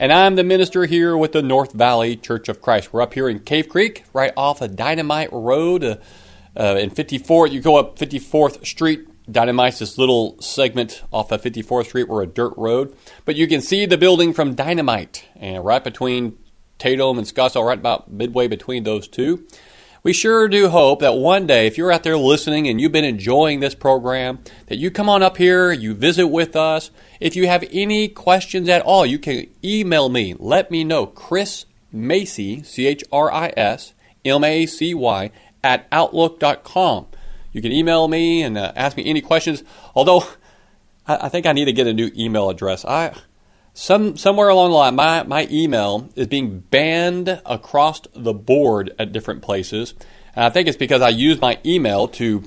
and I'm the minister here with the North Valley Church of Christ. We're up here in Cave Creek, right off of Dynamite Road. Uh, uh, in 54, you go up 54th Street. Dynamite's this little segment off of 54th Street. We're a dirt road, but you can see the building from Dynamite, and right between Tatum and Scottsdale, right about midway between those two. We sure do hope that one day, if you're out there listening and you've been enjoying this program, that you come on up here, you visit with us. If you have any questions at all, you can email me. Let me know. Chris Macy, C H R I S M A C Y, at outlook.com. You can email me and uh, ask me any questions. Although, I, I think I need to get a new email address. I some somewhere along the line, my, my email is being banned across the board at different places. And I think it's because I use my email to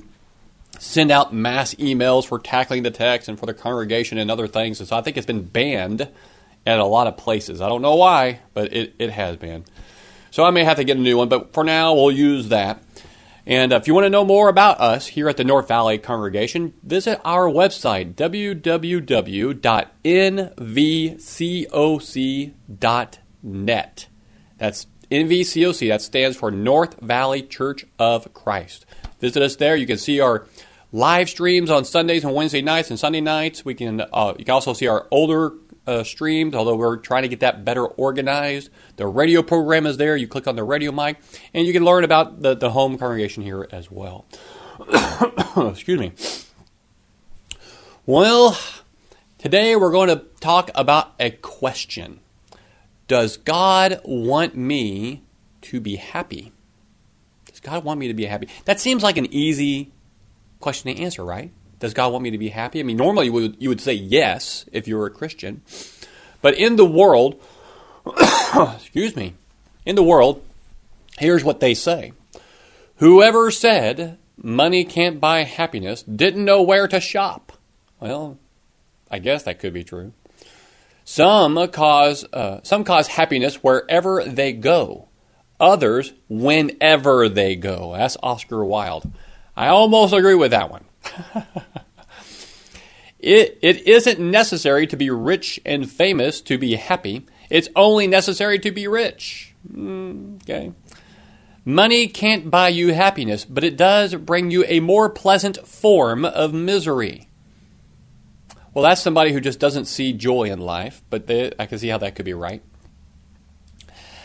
send out mass emails for tackling the text and for the congregation and other things. And so I think it's been banned at a lot of places. I don't know why, but it, it has been. So I may have to get a new one, but for now, we'll use that. And if you want to know more about us here at the North Valley Congregation, visit our website, www.nvcoc.net. That's NVCOC, that stands for North Valley Church of Christ. Visit us there. You can see our live streams on Sundays and Wednesday nights and Sunday nights. We can uh, you can also see our older uh, streams, although we're trying to get that better organized. The radio program is there. You click on the radio mic, and you can learn about the, the home congregation here as well. Excuse me. Well, today we're going to talk about a question Does God want me to be happy? Does God want me to be happy? That seems like an easy question to answer, right? Does God want me to be happy? I mean, normally you would, you would say yes if you were a Christian. But in the world, excuse me, in the world, here's what they say Whoever said money can't buy happiness didn't know where to shop. Well, I guess that could be true. Some cause, uh, some cause happiness wherever they go, others whenever they go. That's Oscar Wilde. I almost agree with that one. it, it isn't necessary to be rich and famous to be happy. It's only necessary to be rich. Mm, okay. Money can't buy you happiness, but it does bring you a more pleasant form of misery. Well, that's somebody who just doesn't see joy in life, but they, I can see how that could be right.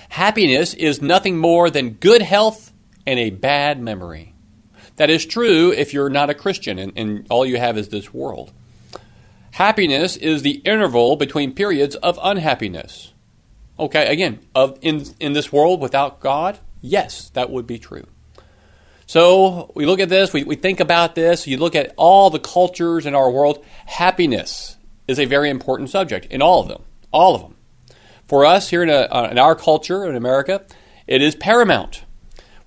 Happiness is nothing more than good health and a bad memory. That is true if you're not a Christian and, and all you have is this world. Happiness is the interval between periods of unhappiness. Okay, again, of in in this world without God, yes, that would be true. So we look at this, we, we think about this, you look at all the cultures in our world, happiness is a very important subject in all of them. All of them. For us here in, a, uh, in our culture in America, it is paramount.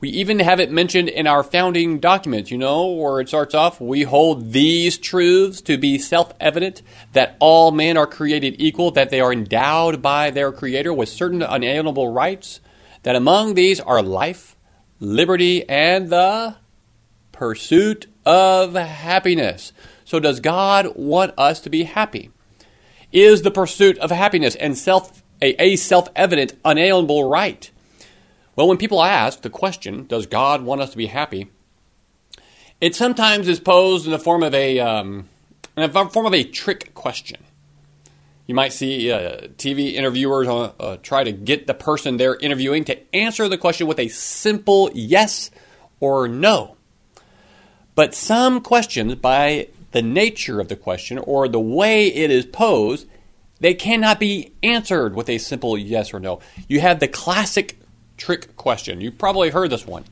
We even have it mentioned in our founding documents, you know, where it starts off, we hold these truths to be self evident that all men are created equal, that they are endowed by their Creator with certain unalienable rights, that among these are life, liberty, and the pursuit of happiness. So, does God want us to be happy? Is the pursuit of happiness and self a, a self evident, unalienable right? Well, when people ask the question, does God want us to be happy? It sometimes is posed in the form of a, um, in the form of a trick question. You might see uh, TV interviewers uh, uh, try to get the person they're interviewing to answer the question with a simple yes or no. But some questions, by the nature of the question or the way it is posed, they cannot be answered with a simple yes or no. You have the classic trick question. You've probably heard this one.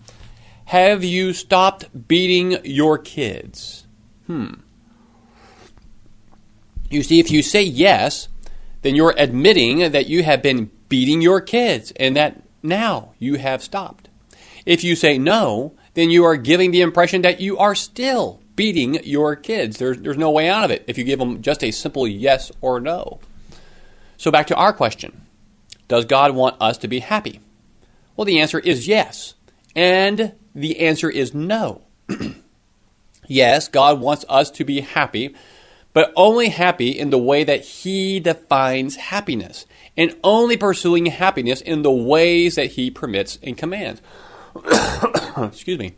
Have you stopped beating your kids? Hmm. You see, if you say yes, then you're admitting that you have been beating your kids, and that now you have stopped. If you say no, then you are giving the impression that you are still beating your kids. There's, there's no way out of it if you give them just a simple yes or no. So, back to our question Does God want us to be happy? Well, the answer is yes. And the answer is no. yes, God wants us to be happy, but only happy in the way that He defines happiness, and only pursuing happiness in the ways that He permits and commands. Excuse me.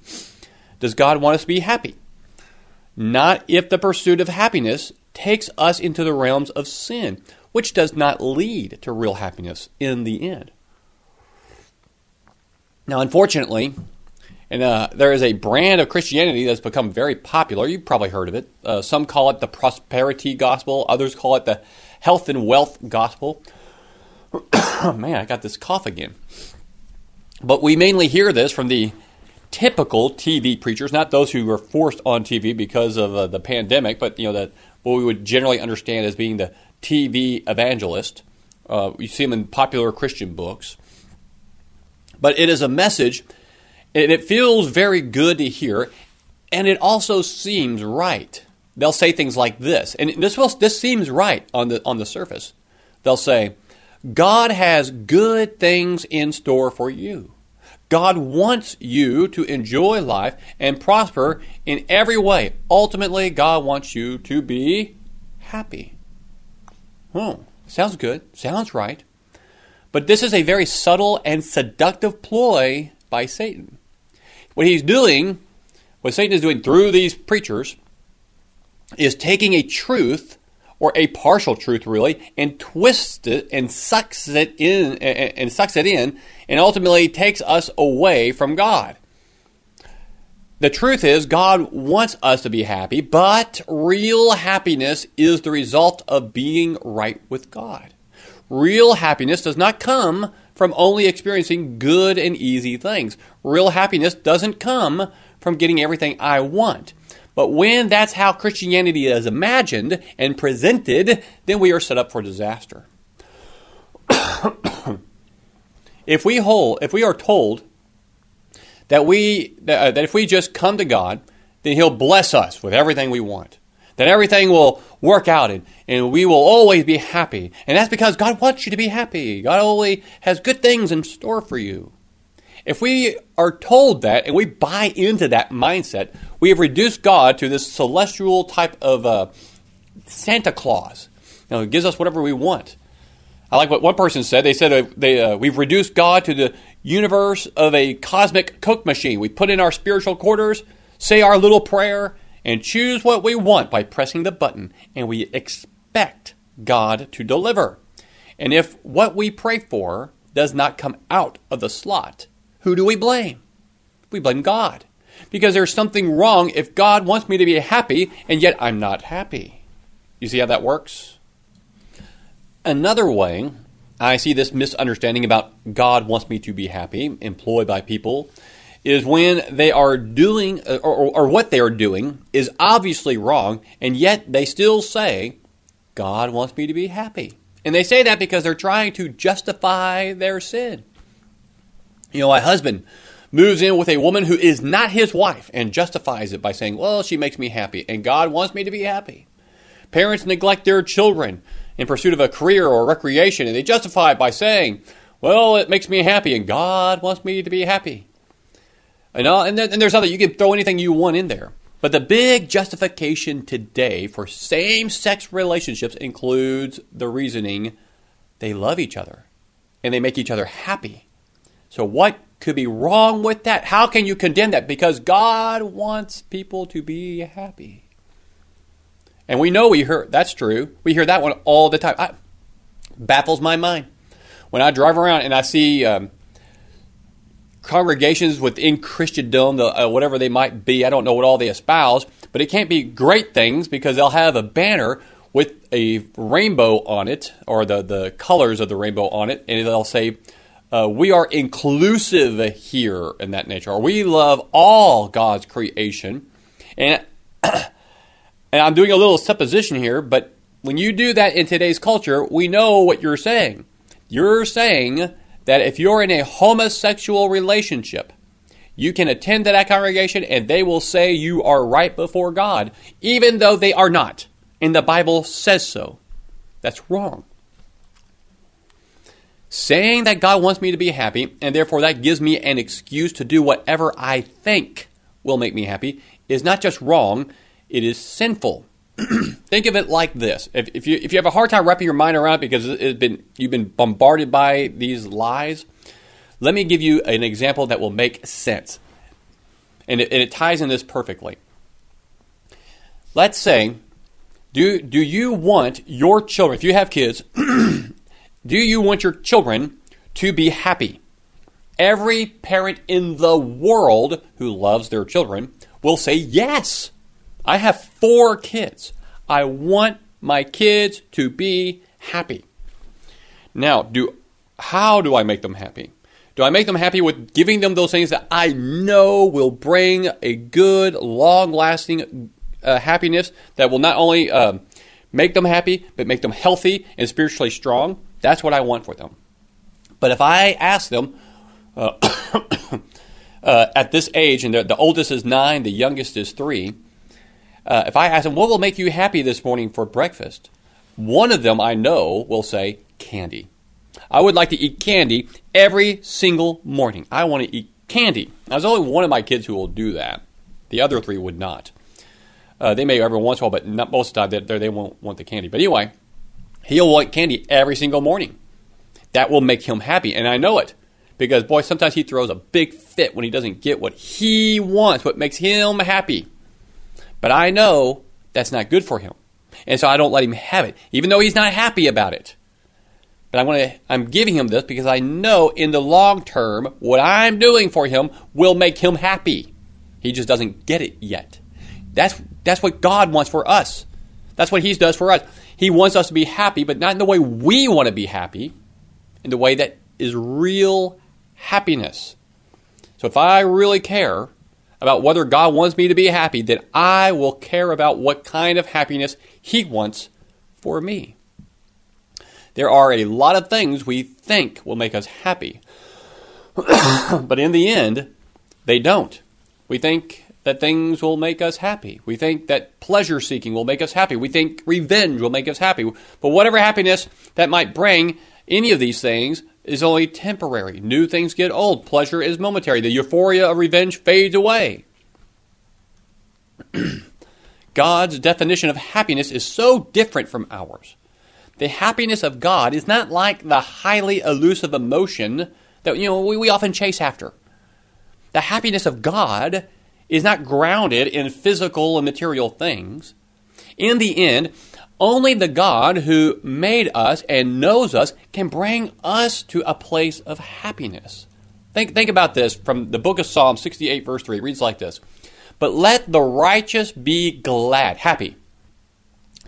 Does God want us to be happy? Not if the pursuit of happiness takes us into the realms of sin, which does not lead to real happiness in the end. Now, unfortunately, and uh, there is a brand of Christianity that's become very popular. You've probably heard of it. Uh, some call it the prosperity gospel, others call it the health and wealth gospel. Man, I got this cough again. But we mainly hear this from the typical TV preachers, not those who are forced on TV because of uh, the pandemic, but you know that what we would generally understand as being the TV evangelist. Uh, you see them in popular Christian books. But it is a message, and it feels very good to hear, and it also seems right. They'll say things like this, and this will, this seems right on the on the surface. They'll say, "God has good things in store for you." God wants you to enjoy life and prosper in every way. Ultimately, God wants you to be happy. Hmm, sounds good. Sounds right. But this is a very subtle and seductive ploy by Satan. What he's doing, what Satan is doing through these preachers, is taking a truth or a partial truth really and twists it and sucks it in and, sucks it in and ultimately takes us away from God. The truth is, God wants us to be happy, but real happiness is the result of being right with God. Real happiness does not come from only experiencing good and easy things. Real happiness doesn't come from getting everything I want. But when that's how Christianity is imagined and presented, then we are set up for disaster. if we hold, if we are told that we that, uh, that if we just come to God, then He'll bless us with everything we want. That everything will work out and, and we will always be happy. And that's because God wants you to be happy. God only has good things in store for you. If we are told that and we buy into that mindset, we have reduced God to this celestial type of uh, Santa Claus. You know, gives us whatever we want. I like what one person said. They said uh, they, uh, we've reduced God to the universe of a cosmic Coke machine. We put in our spiritual quarters, say our little prayer, and choose what we want by pressing the button, and we expect God to deliver. And if what we pray for does not come out of the slot, who do we blame? We blame God. Because there's something wrong if God wants me to be happy and yet I'm not happy. You see how that works? Another way I see this misunderstanding about God wants me to be happy, employed by people, is when they are doing, or, or, or, what they are doing is obviously wrong, and yet they still say, God wants me to be happy. And they say that because they're trying to justify their sin. You know, a husband moves in with a woman who is not his wife and justifies it by saying, Well, she makes me happy, and God wants me to be happy. Parents neglect their children in pursuit of a career or recreation, and they justify it by saying, Well, it makes me happy, and God wants me to be happy. And, uh, and, and there's other, you can throw anything you want in there. But the big justification today for same sex relationships includes the reasoning they love each other and they make each other happy. So, what could be wrong with that? How can you condemn that? Because God wants people to be happy. And we know we hear that's true. We hear that one all the time. It baffles my mind when I drive around and I see um, congregations within Christendom, uh, whatever they might be. I don't know what all they espouse, but it can't be great things because they'll have a banner with a rainbow on it or the the colors of the rainbow on it, and they'll say uh, we are inclusive here in that nature, or we love all God's creation. And, and I'm doing a little supposition here, but when you do that in today's culture, we know what you're saying. You're saying that if you're in a homosexual relationship, you can attend to that congregation and they will say you are right before God, even though they are not. And the Bible says so. That's wrong. Saying that God wants me to be happy, and therefore that gives me an excuse to do whatever I think will make me happy, is not just wrong, it is sinful. think of it like this: if, if, you if you have a hard time wrapping your mind around it because it's been you've been bombarded by these lies, let me give you an example that will make sense, and it, and it ties in this perfectly. Let's say, do do you want your children? If you have kids, Do you want your children to be happy? Every parent in the world who loves their children will say, Yes, I have four kids. I want my kids to be happy. Now, do how do I make them happy? Do I make them happy with giving them those things that I know will bring a good, long lasting uh, happiness that will not only uh, make them happy, but make them healthy and spiritually strong? That's what I want for them. But if I ask them uh, uh, at this age, and the, oldest is nine, the youngest is three, uh, if I ask them, what will make you happy this morning for breakfast? One of them I know will say, candy. I would like to eat candy every single morning. I want to eat candy. Now, there's only one of my kids who will do that. The other three would not. Uh, they may every once in a while, but not most of the time they, they won't want the candy. But anyway, He'll want candy every single morning. That will make him happy, and I know it. Because, boy, sometimes he throws a big fit when he doesn't get what he wants, what makes him happy. But I know that's not good for him. And so I don't let him have it, even though he's not happy about it. But I want to, I'm giving him this because I know in the long term, what I'm doing for him will make him happy. He just doesn't get it yet. That's, that's what God wants for us. That's what He does for us. He wants us to be happy, but not in the way we want to be happy, in the way that is real happiness. So if I really care about whether God wants me to be happy, then I will care about what kind of happiness He wants for me. There are a lot of things we think will make us happy, but in the end, they don't. We think that things will make us happy. We think that pleasure seeking will make us happy. We think revenge will make us happy. But whatever happiness that might bring, any of these things is only temporary. New things get old. Pleasure is momentary. The euphoria of revenge fades away. God's definition of happiness is so different from ours. The happiness of God is not like the highly elusive emotion that you know we, we often chase after. The happiness of God is not grounded in physical and material things. In the end, only the God who made us and knows us can bring us to a place of happiness. Think, think about this from the book of Psalm 68, verse 3. It reads like this But let the righteous be glad, happy.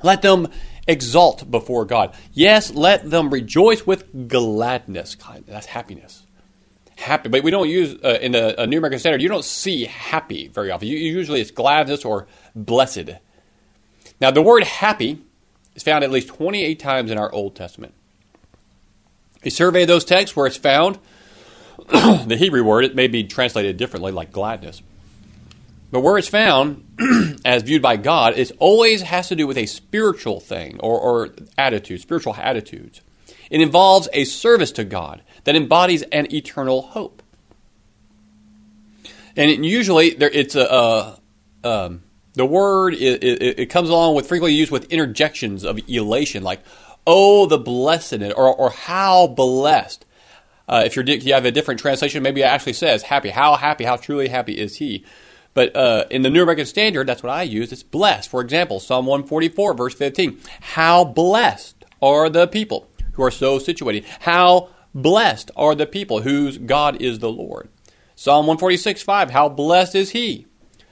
Let them exult before God. Yes, let them rejoice with gladness. God, that's happiness happy, but we don't use uh, in the a New American Standard. You don't see happy very often. You, usually it's gladness or blessed. Now the word happy is found at least 28 times in our Old Testament. A survey of those texts where it's found, the Hebrew word it may be translated differently, like gladness. But where it's found, as viewed by God, it always has to do with a spiritual thing or, or attitude, spiritual attitudes. It involves a service to God that embodies an eternal hope. And it, usually there, it's a, a um, the word it, it, it, comes along with frequently used with interjections of elation, like "Oh, the blessed," or or "How blessed." Uh, if you have a different translation, maybe it actually says "happy." How happy? How truly happy is he? But uh, in the New American Standard, that's what I use. It's blessed. For example, Psalm 144, verse 15. How blessed are the people who are so situated? How Blessed are the people whose God is the Lord. Psalm 146 5 How blessed is he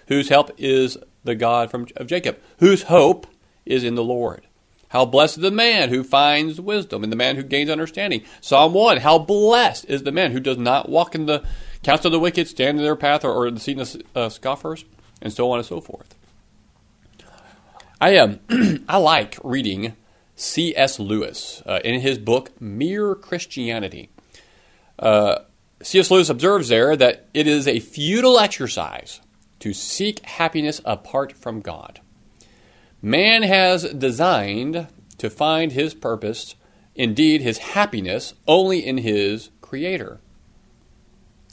whose help is the God from, of Jacob, whose hope is in the Lord. How blessed is the man who finds wisdom and the man who gains understanding. Psalm 1 How blessed is the man who does not walk in the counsel of the wicked, stand in their path, or, or the seat of uh, scoffers, and so on and so forth. I um, I like reading C.S. Lewis uh, in his book Mere Christianity. Uh, C.S. Lewis observes there that it is a futile exercise to seek happiness apart from God. Man has designed to find his purpose, indeed his happiness, only in his Creator.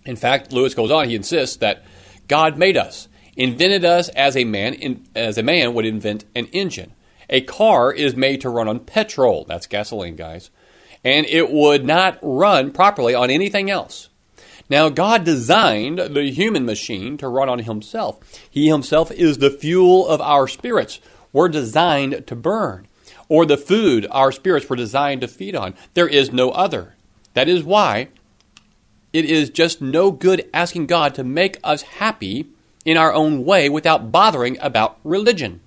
In fact, Lewis goes on, he insists that God made us, invented us as a man, as a man would invent an engine. A car is made to run on petrol, that's gasoline, guys, and it would not run properly on anything else. Now, God designed the human machine to run on Himself. He Himself is the fuel of our spirits. We're designed to burn. Or the food our spirits were designed to feed on. There is no other. That is why it is just no good asking God to make us happy in our own way without bothering about religion.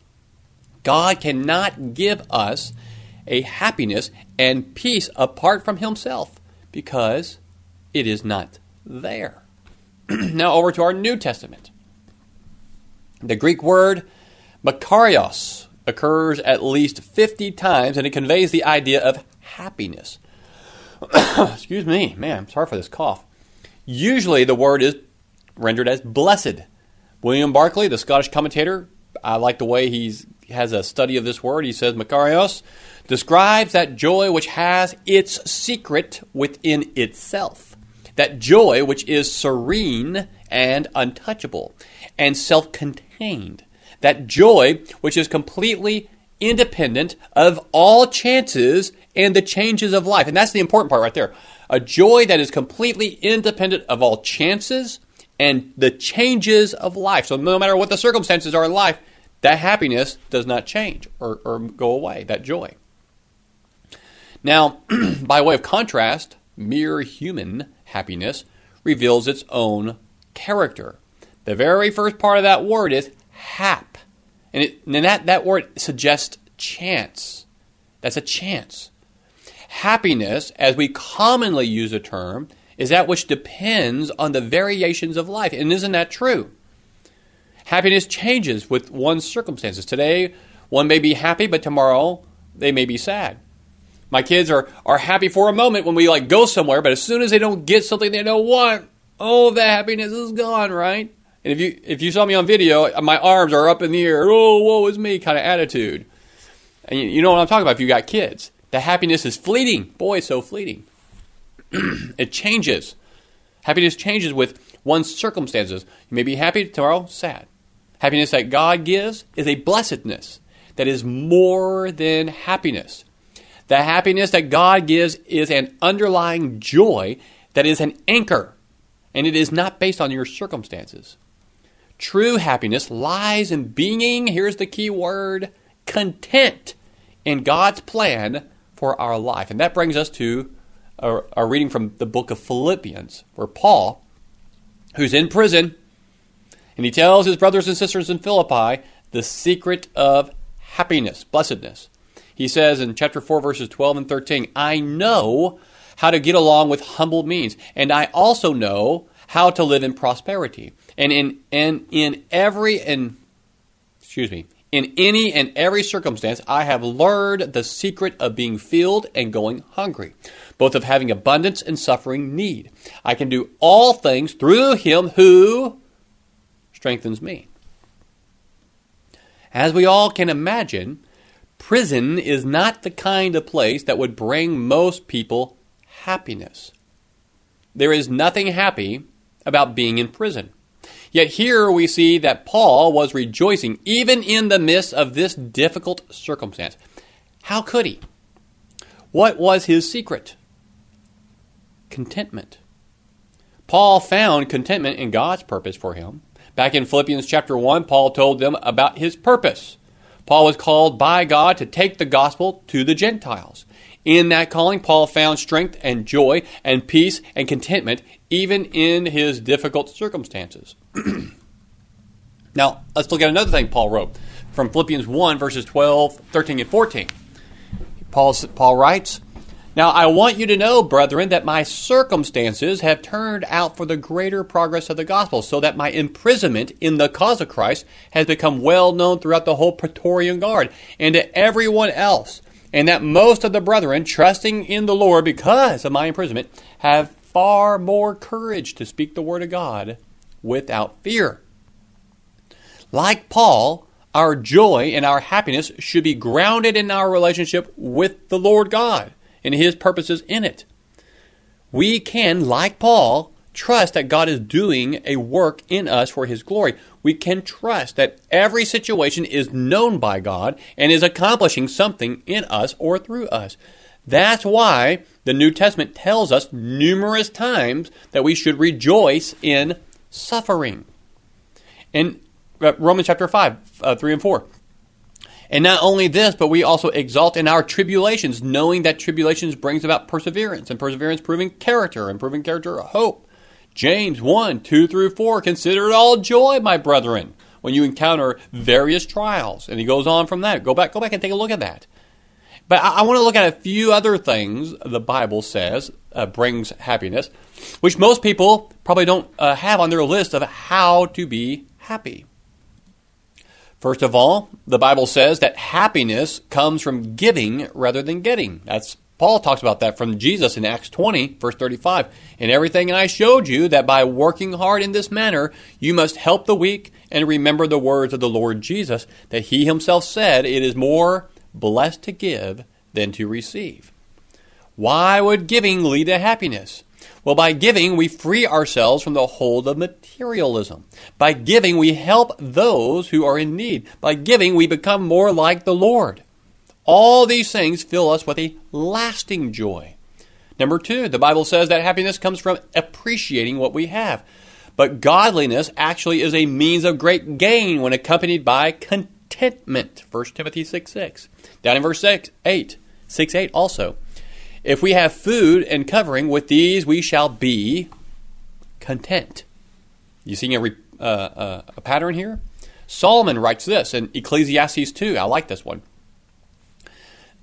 God cannot give us a happiness and peace apart from Himself because it is not there. now, over to our New Testament. The Greek word makarios occurs at least 50 times and it conveys the idea of happiness. Excuse me, man, I'm sorry for this cough. Usually the word is rendered as blessed. William Barclay, the Scottish commentator, I like the way he has a study of this word. He says, Makarios describes that joy which has its secret within itself. That joy which is serene and untouchable and self contained. That joy which is completely independent of all chances and the changes of life. And that's the important part right there. A joy that is completely independent of all chances and the changes of life. So no matter what the circumstances are in life, that happiness does not change or, or go away, that joy. Now, by way of contrast, mere human happiness reveals its own character. The very first part of that word is hap. And, it, and that, that word suggests chance. That's a chance. Happiness, as we commonly use the term, is that which depends on the variations of life. And isn't that true? Happiness changes with one's circumstances. Today, one may be happy, but tomorrow they may be sad. My kids are, are happy for a moment when we like go somewhere, but as soon as they don't get something they don't want, oh, the happiness is gone, right? And if you if you saw me on video, my arms are up in the air. Oh, woe is me kind of attitude. And you, you know what I'm talking about if you got kids. The happiness is fleeting. Boy, so fleeting. it changes. Happiness changes with one's circumstances. You may be happy tomorrow, sad. Happiness that God gives is a blessedness that is more than happiness. The happiness that God gives is an underlying joy that is an anchor, and it is not based on your circumstances. True happiness lies in being, here's the key word, content in God's plan for our life. And that brings us to our, our reading from the book of Philippians, where Paul, who's in prison, and he tells his brothers and sisters in Philippi the secret of happiness, blessedness. He says in chapter 4, verses 12 and 13, I know how to get along with humble means, and I also know how to live in prosperity. And in and in every and excuse me, in any and every circumstance, I have learned the secret of being filled and going hungry, both of having abundance and suffering need. I can do all things through him who strengthens me. As we all can imagine, prison is not the kind of place that would bring most people happiness. There is nothing happy about being in prison. Yet here we see that Paul was rejoicing even in the midst of this difficult circumstance. How could he? What was his secret? Contentment. Paul found contentment in God's purpose for him. Back in Philippians chapter 1, Paul told them about his purpose. Paul was called by God to take the gospel to the Gentiles. In that calling, Paul found strength and joy and peace and contentment even in his difficult circumstances. now, let's look at another thing Paul wrote from Philippians 1, verses 12, 13, and 14. Paul, Paul writes, Now I want you to know, brethren, that my circumstances have turned out for the greater progress of the gospel, so that my imprisonment in the cause of Christ has become well known throughout the whole Praetorian Guard and to everyone else and that most of the brethren, trusting in the Lord because of my imprisonment, have far more courage to speak the Word of God without fear. Like Paul, our joy and our happiness should be grounded in our relationship with the Lord God and His purposes in it. We can, like Paul, trust that God is doing a work in us for His glory. We can trust that every situation is known by God and is accomplishing something in us or through us. That's why the New Testament tells us numerous times that we should rejoice in suffering. In uh, Romans chapter 5, uh, 3 and 4. And not only this, but we also exalt in our tribulations, knowing that tribulations brings about perseverance, and perseverance proving character, and proving character hope. James 1, 2 through 4, consider it all joy, my brethren, when you encounter various trials. And he goes on from that. Go back, go back and take a look at that. But I, I want to look at a few other things the Bible says uh, brings happiness, which most people probably don't uh, have on their list of how to be happy. First of all, the Bible says that happiness comes from giving rather than getting. That's Paul talks about that from Jesus in Acts 20, verse 35. In everything I showed you that by working hard in this manner, you must help the weak and remember the words of the Lord Jesus, that he himself said, It is more blessed to give than to receive. Why would giving lead to happiness? Well, by giving, we free ourselves from the hold of materialism. By giving, we help those who are in need. By giving, we become more like the Lord. All these things fill us with a lasting joy. Number two, the Bible says that happiness comes from appreciating what we have. But godliness actually is a means of great gain when accompanied by contentment. 1 Timothy 6 6. Down in verse 6, 8, 6 8 also. If we have food and covering, with these we shall be content. You seeing a, re, uh, uh, a pattern here? Solomon writes this in Ecclesiastes 2. I like this one.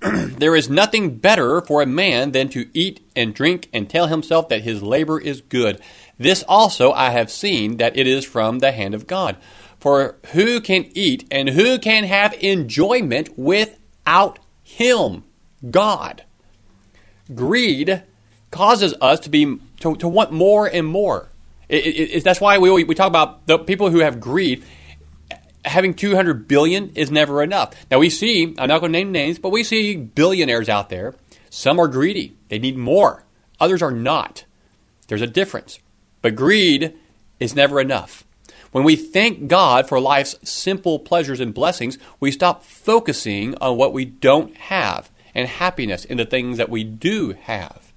there is nothing better for a man than to eat and drink and tell himself that his labor is good. This also I have seen that it is from the hand of God. For who can eat and who can have enjoyment without him? God. Greed causes us to be to, to want more and more. It, it, it, that's why we we talk about the people who have greed. Having 200 billion is never enough. Now we see, I'm not going to name names, but we see billionaires out there. Some are greedy; they need more. Others are not. There's a difference. But greed is never enough. When we thank God for life's simple pleasures and blessings, we stop focusing on what we don't have and happiness in the things that we do have.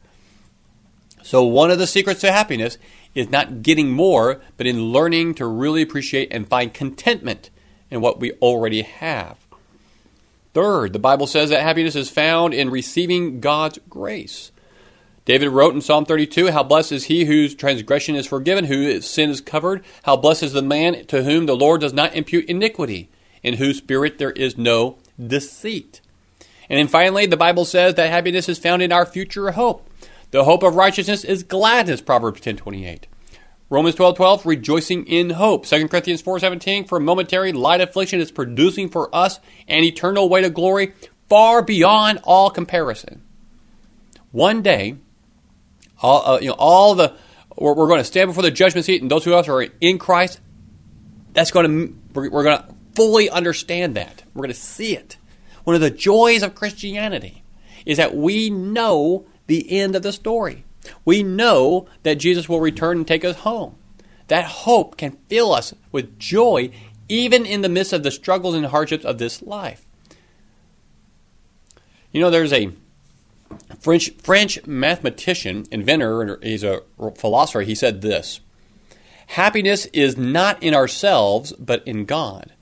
So, one of the secrets to happiness is not getting more, but in learning to really appreciate and find contentment in what we already have. Third, the Bible says that happiness is found in receiving God's grace. David wrote in Psalm 32, How blessed is he whose transgression is forgiven, whose sin is covered. How blessed is the man to whom the Lord does not impute iniquity, in whose spirit there is no deceit. And then finally, the Bible says that happiness is found in our future hope. The hope of righteousness is gladness, Proverbs 10.28. Romans 12.12, rejoicing in hope. 2 Corinthians 4.17, for momentary light affliction is producing for us an eternal weight of glory far beyond all comparison. One day, all, uh, you know, all the, we're, we're, going to stand before the judgment seat, and those of us who are in Christ, that's going to, we're, we're going to fully understand that. We're going to see it. One of the joys of Christianity is that we know the end of the story. We know that Jesus will return and take us home. That hope can fill us with joy even in the midst of the struggles and hardships of this life. You know, there's a French French mathematician, inventor, he's a philosopher. He said this: "Happiness is not in ourselves, but in God.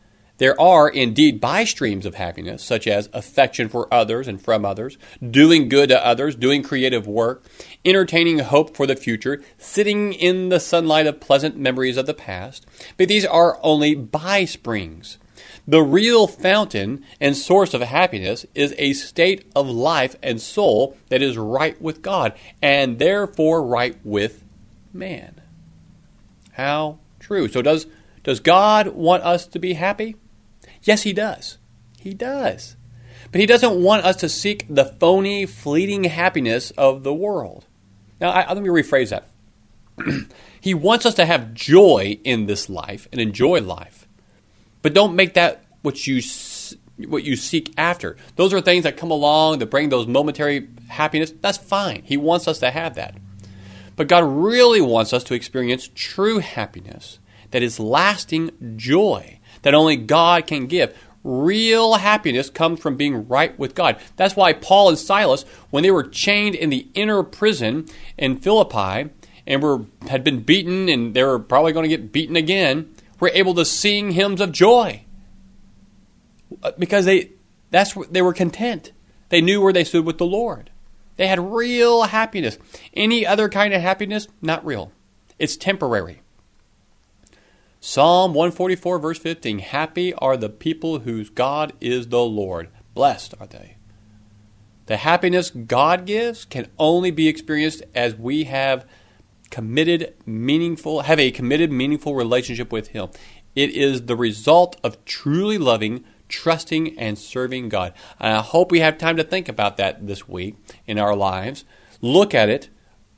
There are indeed by streams of happiness, such as affection for others and from others, doing good to others, doing creative work, entertaining hope for the future, sitting in the sunlight of pleasant memories of the past. But these are only by springs. The real fountain and source of happiness is a state of life and soul that is right with God and therefore right with man. How true. So does does God want us to be happy? Yes, He does. He does. But He doesn't want us to seek the phony, fleeting happiness of the world. Now, I, let me rephrase that. he wants us to have joy in this life and enjoy life, but don't make that what you what you seek after. Those are things that come along that bring those momentary happiness. That's fine. He wants us to have that. But God really wants us to experience true happiness that is lasting joy that only God can give. Real happiness comes from being right with God. That's why Paul and Silas, when they were chained in the inner prison in Philippi and were had been beaten and they were probably going to get beaten again, were able to sing hymns of joy because they that's they were content. They knew where they stood with the Lord. They had real happiness. Any other kind of happiness, not real. It's temporary. Psalm 144, verse 15 Happy are the people whose God is the Lord. Blessed are they. The happiness God gives can only be experienced as we have committed, meaningful, have a committed, meaningful relationship with Him. It is the result of truly loving, trusting and serving God. And I hope we have time to think about that this week in our lives. Look at it.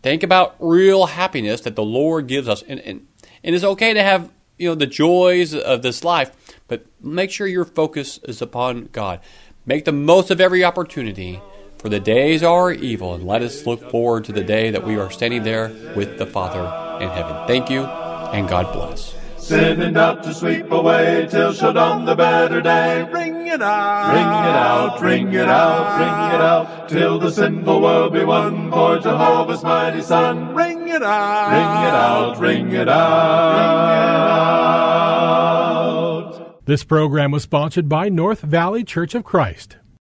Think about real happiness that the Lord gives us. And, and, and it's okay to have you know the joys of this life, but make sure your focus is upon God. Make the most of every opportunity, for the days are evil, and let us look forward to the day that we are standing there with the Father in heaven. Thank you, and God bless sending out to sweep away till shall dawn the better day. Ring it out, ring it out, ring it out, ring it out, till the sinful world be won for Jehovah's mighty Son. Ring it out, ring it out, ring it out. This program was sponsored by North Valley Church of Christ.